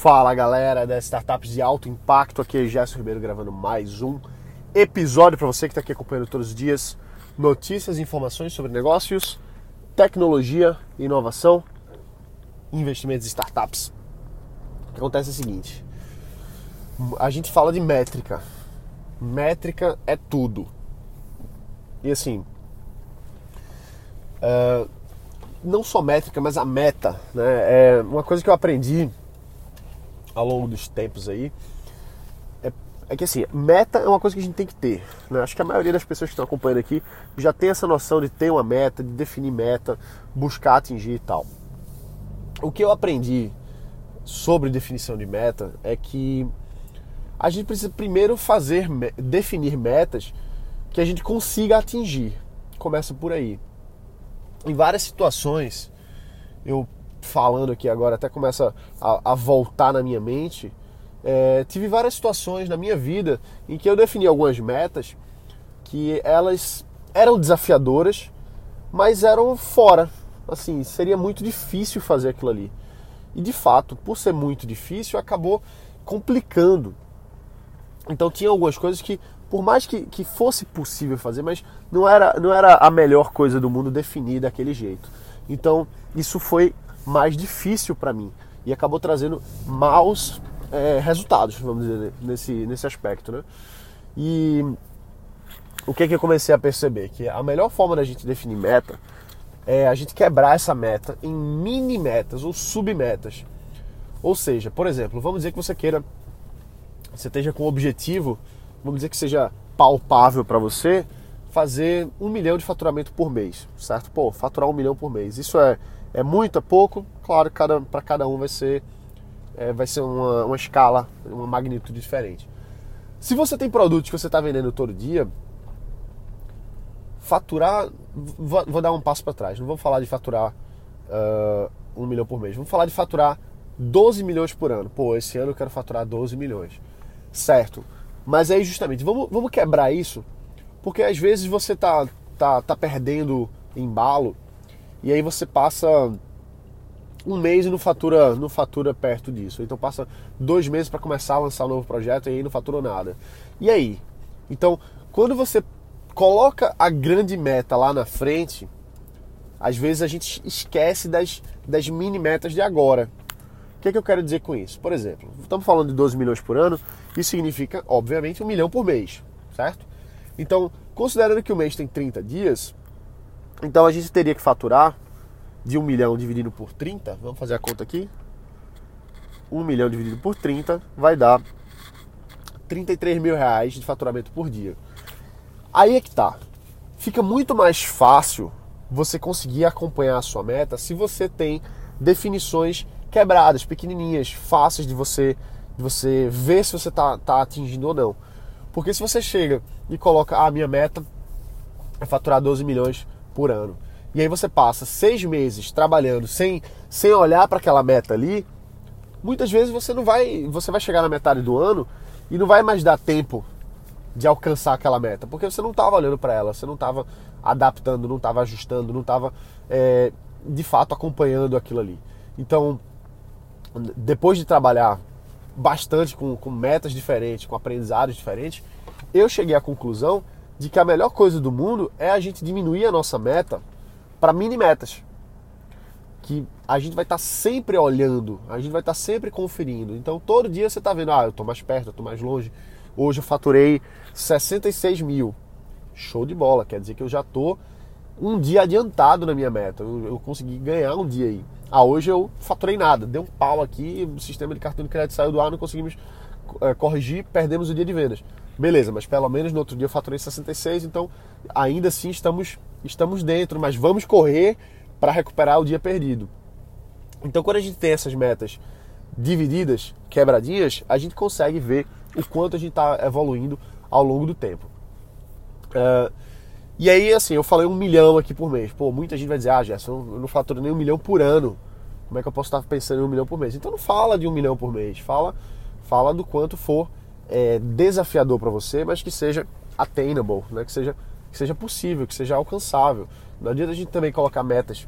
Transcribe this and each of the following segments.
Fala galera das startups de alto impacto, aqui é Gerson Ribeiro gravando mais um episódio para você que está aqui acompanhando todos os dias notícias e informações sobre negócios, tecnologia, inovação, investimentos em startups. O que acontece é o seguinte: a gente fala de métrica, métrica é tudo, e assim, uh, não só métrica, mas a meta, né? É uma coisa que eu aprendi ao longo dos tempos aí, é, é, que assim, meta é uma coisa que a gente tem que ter. Né? Acho que a maioria das pessoas que estão acompanhando aqui já tem essa noção de ter uma meta, de definir meta, buscar atingir e tal. O que eu aprendi sobre definição de meta é que a gente precisa primeiro fazer, definir metas que a gente consiga atingir. Começa por aí. Em várias situações, eu falando aqui agora até começa a, a voltar na minha mente. É, tive várias situações na minha vida em que eu defini algumas metas que elas eram desafiadoras, mas eram fora. Assim, seria muito difícil fazer aquilo ali. E de fato, por ser muito difícil, acabou complicando. Então tinha algumas coisas que, por mais que, que fosse possível fazer, mas não era, não era a melhor coisa do mundo definir daquele jeito. Então isso foi mais difícil para mim e acabou trazendo maus é, resultados, vamos dizer, nesse, nesse aspecto, né? E o que, que eu comecei a perceber? Que a melhor forma da gente definir meta é a gente quebrar essa meta em mini metas ou submetas. Ou seja, por exemplo, vamos dizer que você queira, você esteja com o objetivo, vamos dizer que seja palpável para você, fazer um milhão de faturamento por mês, certo? Pô, faturar um milhão por mês. Isso é é muito, é pouco? Claro, cada, para cada um vai ser, é, vai ser uma, uma escala, uma magnitude diferente. Se você tem produtos que você está vendendo todo dia, faturar. Vou, vou dar um passo para trás. Não vamos falar de faturar uh, um milhão por mês. Vamos falar de faturar 12 milhões por ano. Pô, esse ano eu quero faturar 12 milhões. Certo. Mas aí, justamente, vamos, vamos quebrar isso, porque às vezes você tá, tá, tá perdendo embalo e aí você passa um mês e não fatura, não fatura perto disso. Então passa dois meses para começar a lançar um novo projeto e aí não fatura nada. E aí? Então, quando você coloca a grande meta lá na frente, às vezes a gente esquece das, das mini metas de agora. O que, é que eu quero dizer com isso? Por exemplo, estamos falando de 12 milhões por ano, isso significa, obviamente, um milhão por mês, certo? Então, considerando que o mês tem 30 dias, então a gente teria que faturar de 1 milhão dividido por 30, vamos fazer a conta aqui. 1 milhão dividido por 30 vai dar 33 mil reais de faturamento por dia. Aí é que tá. Fica muito mais fácil você conseguir acompanhar a sua meta se você tem definições quebradas, pequenininhas, fáceis de você de você ver se você está tá atingindo ou não. Porque se você chega e coloca a ah, minha meta é faturar 12 milhões por ano. E aí você passa seis meses trabalhando sem, sem olhar para aquela meta ali, muitas vezes você não vai, você vai chegar na metade do ano e não vai mais dar tempo de alcançar aquela meta, porque você não estava olhando para ela, você não estava adaptando, não estava ajustando, não estava é, de fato acompanhando aquilo ali. Então, depois de trabalhar bastante com, com metas diferentes, com aprendizados diferentes, eu cheguei à conclusão de que a melhor coisa do mundo é a gente diminuir a nossa meta para mini metas. Que a gente vai estar tá sempre olhando, a gente vai estar tá sempre conferindo. Então todo dia você está vendo, ah, eu estou mais perto, eu estou mais longe. Hoje eu faturei 66 mil. Show de bola, quer dizer que eu já estou um dia adiantado na minha meta. Eu, eu, consegui ganhar um dia aí. Ah, hoje eu faturei nada, deu um pau aqui, o sistema de cartão de crédito saiu do ar, não conseguimos é, corrigir, perdemos o dia de vendas. Beleza, mas pelo menos no outro dia eu faturei 66, então ainda assim estamos, estamos dentro, mas vamos correr para recuperar o dia perdido. Então quando a gente tem essas metas divididas, quebradinhas, a gente consegue ver o quanto a gente está evoluindo ao longo do tempo. Uh, e aí, assim, eu falei um milhão aqui por mês. Pô, muita gente vai dizer, ah, Gerson, eu não faturo nem um milhão por ano. Como é que eu posso estar pensando em um milhão por mês? Então não fala de um milhão por mês, fala, fala do quanto for é, desafiador para você, mas que seja attainable, né? que, seja, que seja possível, que seja alcançável. Não adianta a gente também colocar metas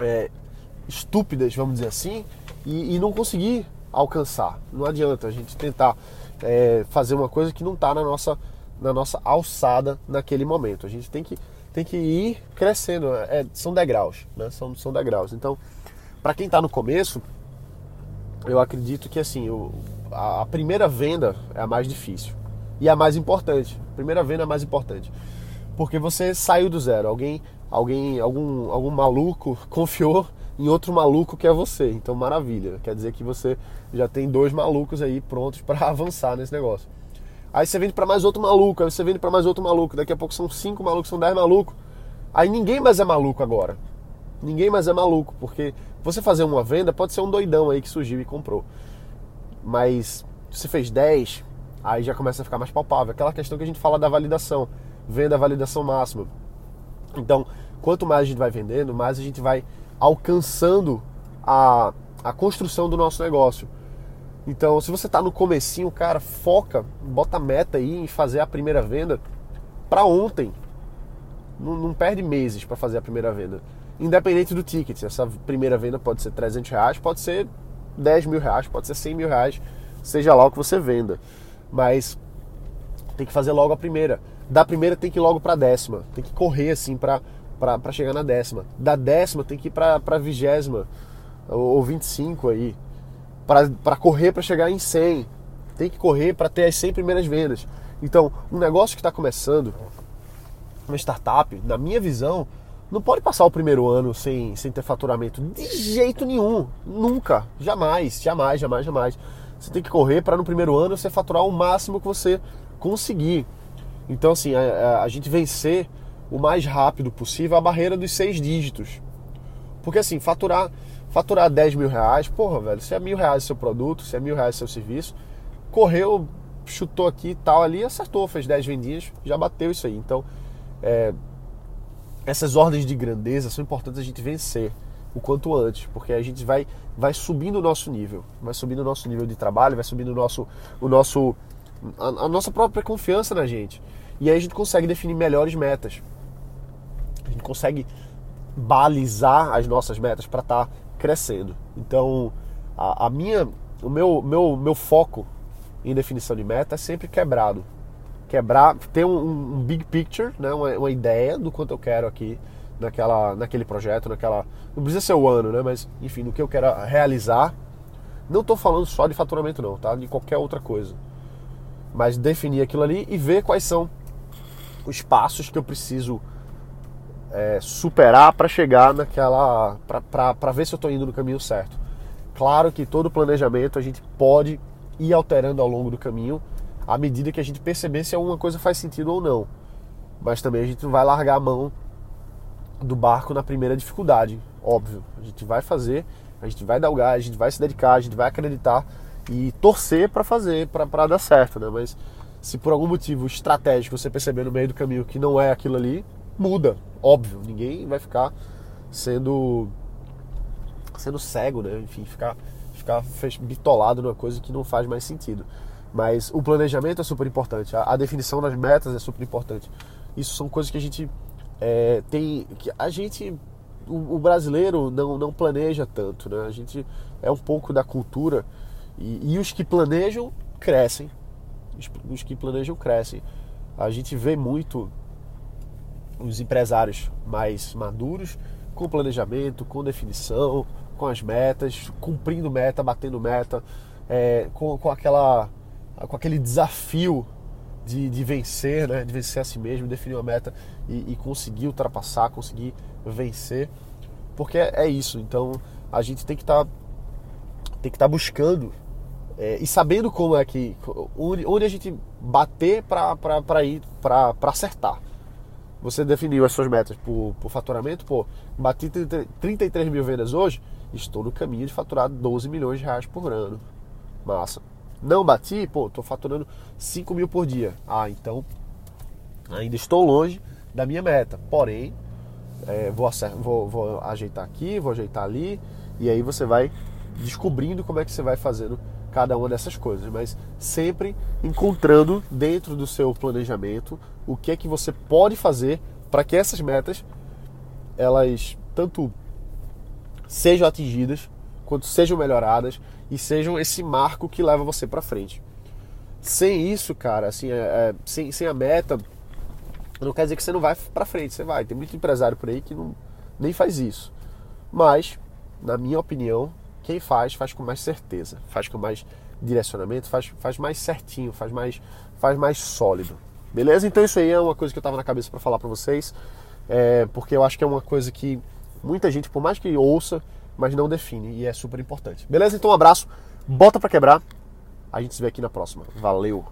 é, estúpidas, vamos dizer assim, e, e, não conseguir alcançar. Não adianta a gente tentar é, fazer uma coisa que não está na nossa, na nossa alçada naquele momento. A gente tem que, tem que ir crescendo. É, são degraus, né? São, são degraus. Então, para quem está no começo, eu acredito que assim, o, a, primeira venda é a mais difícil e a mais importante. A primeira venda é a mais importante. Porque você saiu do zero. Alguém, alguém, algum, algum maluco confiou em outro maluco que é você. Então, maravilha. Quer dizer que você já tem dois malucos aí prontos para avançar nesse negócio. Aí você vende para mais outro maluco, aí você vende para mais outro maluco. Daqui a pouco são cinco malucos, são dez malucos. Aí ninguém mais é maluco agora. Ninguém mais é maluco, porque você fazer uma venda pode ser um doidão aí que surgiu e comprou. Mas se você fez 10, aí já começa a ficar mais palpável. Aquela questão que a gente fala da validação. Venda a validação máxima. Então, quanto mais a gente vai vendendo, mais a gente vai alcançando a, a construção do nosso negócio. Então, se você está no comecinho, cara, foca, bota meta aí em fazer a primeira venda para ontem. Não, não, perde meses para fazer a primeira venda. Independente do ticket. Essa primeira venda pode ser 300 reais, pode ser 10 mil reais, pode ser 100 mil reais, seja lá o que você venda. Mas tem que fazer logo a primeira. Da primeira tem que ir logo para a décima. Tem que correr assim para chegar na décima. Da décima tem que ir para a vigésima ou 25 aí. Para correr para chegar em 100. Tem que correr para ter as 100 primeiras vendas. Então, um negócio que está começando, uma startup, na minha visão, não pode passar o primeiro ano sem, sem ter faturamento. De jeito nenhum. Nunca. Jamais, jamais, jamais, jamais. Você tem que correr para no primeiro ano você faturar o máximo que você conseguir. Então, assim, a, a, gente vencer o mais rápido possível a barreira dos seis dígitos. Porque assim, faturar, faturar 10 mil reais, porra, velho, se é mil reais seu produto, se é mil reais seu serviço, correu, chutou aqui tal ali, acertou, fez 10 vendidas, já bateu isso aí. Então, é, essas ordens de grandeza são importantes a gente vencer o quanto antes, porque a gente vai, vai subindo o nosso nível, vai subindo o nosso nível de trabalho, vai subindo o nosso, o nosso, a, a nossa própria confiança na gente. E aí a gente consegue definir melhores metas a gente consegue balizar as nossas metas para estar tá crescendo. Então, a, a, minha, o meu, meu, meu foco em definição de meta é sempre quebrado. Quebrar, ter um, um big picture, né, uma, uma, ideia do quanto eu quero aqui naquela, naquele projeto, naquela. Não precisa ser o ano, né? Mas enfim, no que eu quero realizar. Não estou falando só de faturamento, não, tá? De qualquer outra coisa. Mas definir aquilo ali e ver quais são os passos que eu preciso é, superar para chegar naquela. para ver se eu estou indo no caminho certo. Claro que todo planejamento a gente pode ir alterando ao longo do caminho à medida que a gente perceber se alguma coisa faz sentido ou não. Mas também a gente não vai largar a mão do barco na primeira dificuldade, óbvio. A gente vai fazer, a gente vai dar o gás, a gente vai se dedicar, a gente vai acreditar e torcer para fazer, para dar certo, né? Mas se por algum motivo estratégico você perceber no meio do caminho que não é aquilo ali, muda, óbvio. Ninguém vai ficar sendo sendo cego, né? Enfim, ficar ficar bitolado numa coisa que não faz mais sentido. Mas o planejamento é super importante, a, a definição das metas é super importante. Isso são coisas que a gente é, tem, que a gente, o, o, brasileiro não, não planeja tanto, né? A gente é um pouco da cultura e, e os que planejam crescem, os, os que planejam crescem. A gente vê muito os empresários mais maduros, com planejamento, com definição, com as metas, cumprindo meta, batendo meta, é, com, com, aquela, com aquele desafio de, de, vencer, né? de vencer a si mesmo, definir uma meta e, e conseguir ultrapassar, conseguir vencer, porque é, é isso. Então a gente tem que estar tá, tem que estar tá buscando é, e sabendo como é que onde, onde a gente bater para ir para acertar. Você definiu as suas metas por, por faturamento, pô, bati 33 mil vendas hoje, estou no caminho de faturar 12 milhões de reais por ano. Massa. Não bati, pô, estou faturando 5 mil por dia. Ah, então ainda estou longe da minha meta. Porém, é, vou, vou, vou ajeitar aqui, vou ajeitar ali, e aí você vai descobrindo como é que você vai fazendo cada uma dessas coisas, mas sempre encontrando dentro do seu planejamento o que é que você pode fazer para que essas metas elas tanto sejam atingidas quanto sejam melhoradas e sejam esse marco que leva você para frente. Sem isso, cara, assim, é, é, sem, sem a meta, não quer dizer que você não vai para frente, você vai. Tem muito empresário por aí que não, nem faz isso. Mas, na minha opinião, quem faz, faz com mais certeza, faz com mais direcionamento, faz, faz mais certinho, faz mais, faz mais sólido. Beleza? Então isso aí é uma coisa que eu tava na cabeça para falar para vocês, é, porque eu acho que é uma coisa que muita gente, por mais que ouça, mas não define e é super importante. Beleza? Então um abraço, bota para quebrar. A gente se vê aqui na próxima. Valeu!